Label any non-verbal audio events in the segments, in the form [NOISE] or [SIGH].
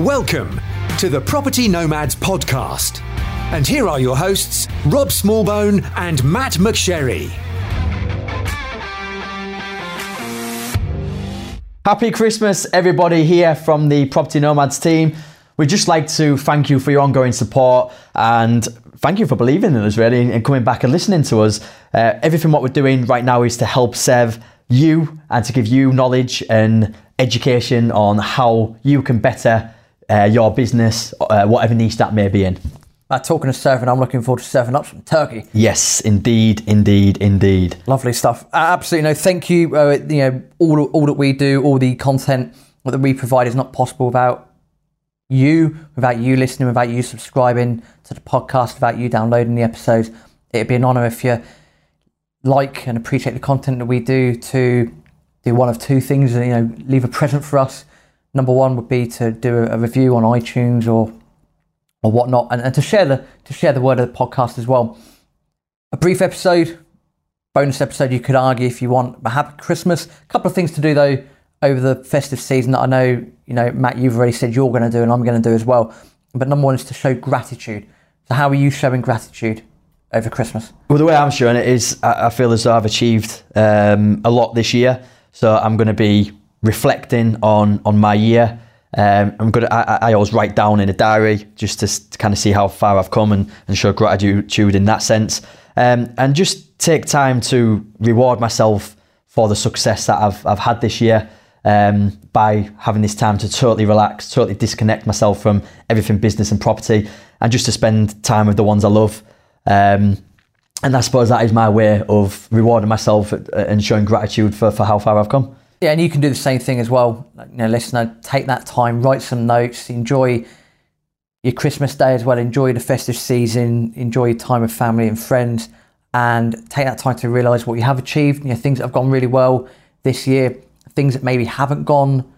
Welcome to the Property Nomads podcast. And here are your hosts, Rob Smallbone and Matt McSherry. Happy Christmas, everybody here from the Property Nomads team. We'd just like to thank you for your ongoing support and thank you for believing in us, really, and coming back and listening to us. Uh, everything what we're doing right now is to help serve you and to give you knowledge and education on how you can better uh, your business, uh, whatever niche that may be in. Uh, talking of serving, I'm looking forward to serving up some turkey. Yes, indeed, indeed, indeed. Lovely stuff. Uh, absolutely, no, thank you. Uh, you know, all all that we do, all the content that we provide is not possible without you, without you listening, without you subscribing to the podcast, without you downloading the episodes. It'd be an honour if you like and appreciate the content that we do to do one of two things. You know, leave a present for us. Number one would be to do a, review on iTunes or or whatnot, and, and to share the to share the word of the podcast as well. A brief episode, bonus episode, you could argue if you want. But happy Christmas. A couple of things to do though over the festive season that I know you know Matt, you've already said you're going to do, and I'm going to do as well. But number one is to show gratitude. So how are you showing gratitude over Christmas? Well, the way I'm showing it is, I, I feel as though I've achieved um, a lot this year. So I'm going to be reflecting on on my year. Um, I'm gonna. I, I, always write down in a diary just to, to, kind of see how far I've come and, and show gratitude in that sense, um, and just take time to reward myself for the success that I've I've had this year um, by having this time to totally relax, totally disconnect myself from everything business and property, and just to spend time with the ones I love. Um, and I suppose that is my way of rewarding myself and showing gratitude for, for how far I've come. Yeah, and you can do the same thing as well. You know, listener, take that time, write some notes, enjoy your Christmas day as well, enjoy the festive season, enjoy your time with family and friends, and take that time to realise what you have achieved, you know, things that have gone really well this year, things that maybe haven't gone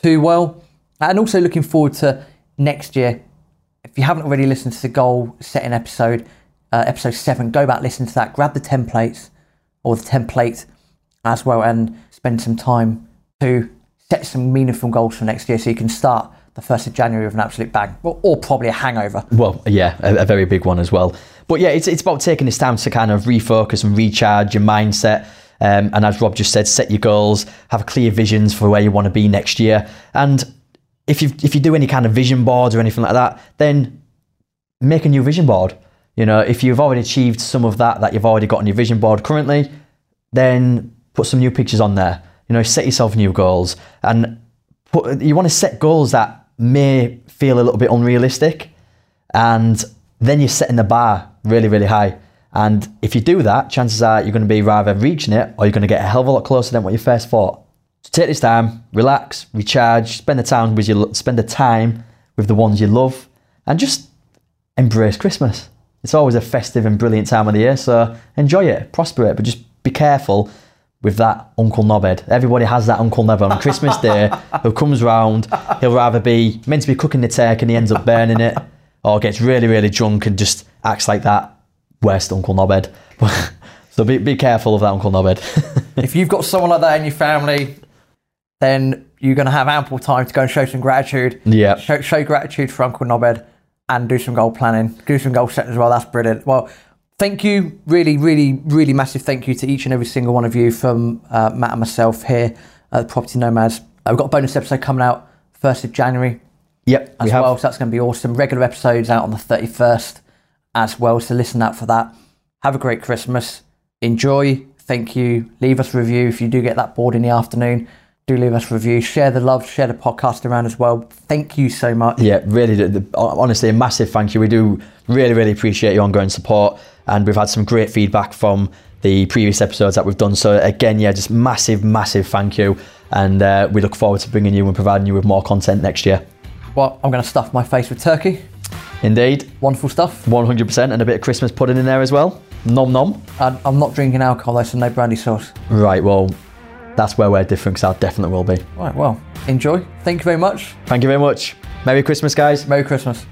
too well, and also looking forward to next year. If you haven't already listened to the goal setting episode, uh, episode seven, go back, listen to that, grab the templates or the template as well, and spend some time to set some meaningful goals for next year so you can start the 1st of January with an absolute bang, or, or probably a hangover. Well, yeah, a, a, very big one as well. But yeah, it's, it's about taking this time to kind of refocus and recharge your mindset. Um, and as Rob just said, set your goals, have clear visions for where you want to be next year. And if you if you do any kind of vision boards or anything like that, then make a new vision board. You know, if you've already achieved some of that that you've already got on your vision board currently, then put some new pictures on there. You know, set yourself new goals, and put, you want to set goals that may feel a little bit unrealistic, and then you're setting the bar really, really high. And if you do that, chances are you're going to be rather reaching it, or you're going to get a hell of a lot closer than what you first thought. So take this time, relax, recharge, spend the time with your spend the time with the ones you love, and just embrace Christmas. It's always a festive and brilliant time of the year, so enjoy it, prosper it, but just be careful with that Uncle Knobhead. Everybody has that Uncle Knobhead on Christmas Day [LAUGHS] who comes round. He'll rather be meant to be cooking the turkey and he ends up burning it, or gets really, really drunk and just acts like that worst Uncle Knobhead. [LAUGHS] so be, be careful of that Uncle Knobhead. [LAUGHS] if you've got someone like that in your family, then you're going to have ample time to go and show some gratitude. Yeah. Show, show gratitude for Uncle Knobhead and do some goal planning, do some goal setting as well. That's brilliant. Well, thank you, really, really, really massive thank you to each and every single one of you from uh, Matt and myself here at Property Nomads. Uh, we've got a bonus episode coming out 1st of January. Yep, as we well. So that's going to be awesome. Regular episodes out on the 31st as well. So listen out for that. Have a great Christmas. Enjoy. Thank you. Leave us a review if you do get that bored in the afternoon do leave us a review. Share the love, share the podcast around as well. Thank you so much. Yeah, really, honestly, a massive thank you. We do really, really appreciate your ongoing support, and we've had some great feedback from the previous episodes that we've done. So again, yeah, just massive, massive thank you, and uh, we look forward to bringing you and providing you with more content next year. Well, I'm going to stuff my face with turkey. Indeed. Wonderful stuff. 100%, and a bit of Christmas pudding in there as well. Nom nom. I'm not drinking alcohol though, so no brandy sauce. Right, well, that's where we're different because I definitely will be. Right, well, enjoy. Thank you very much. Thank you very much. Merry Christmas, guys. Merry Christmas.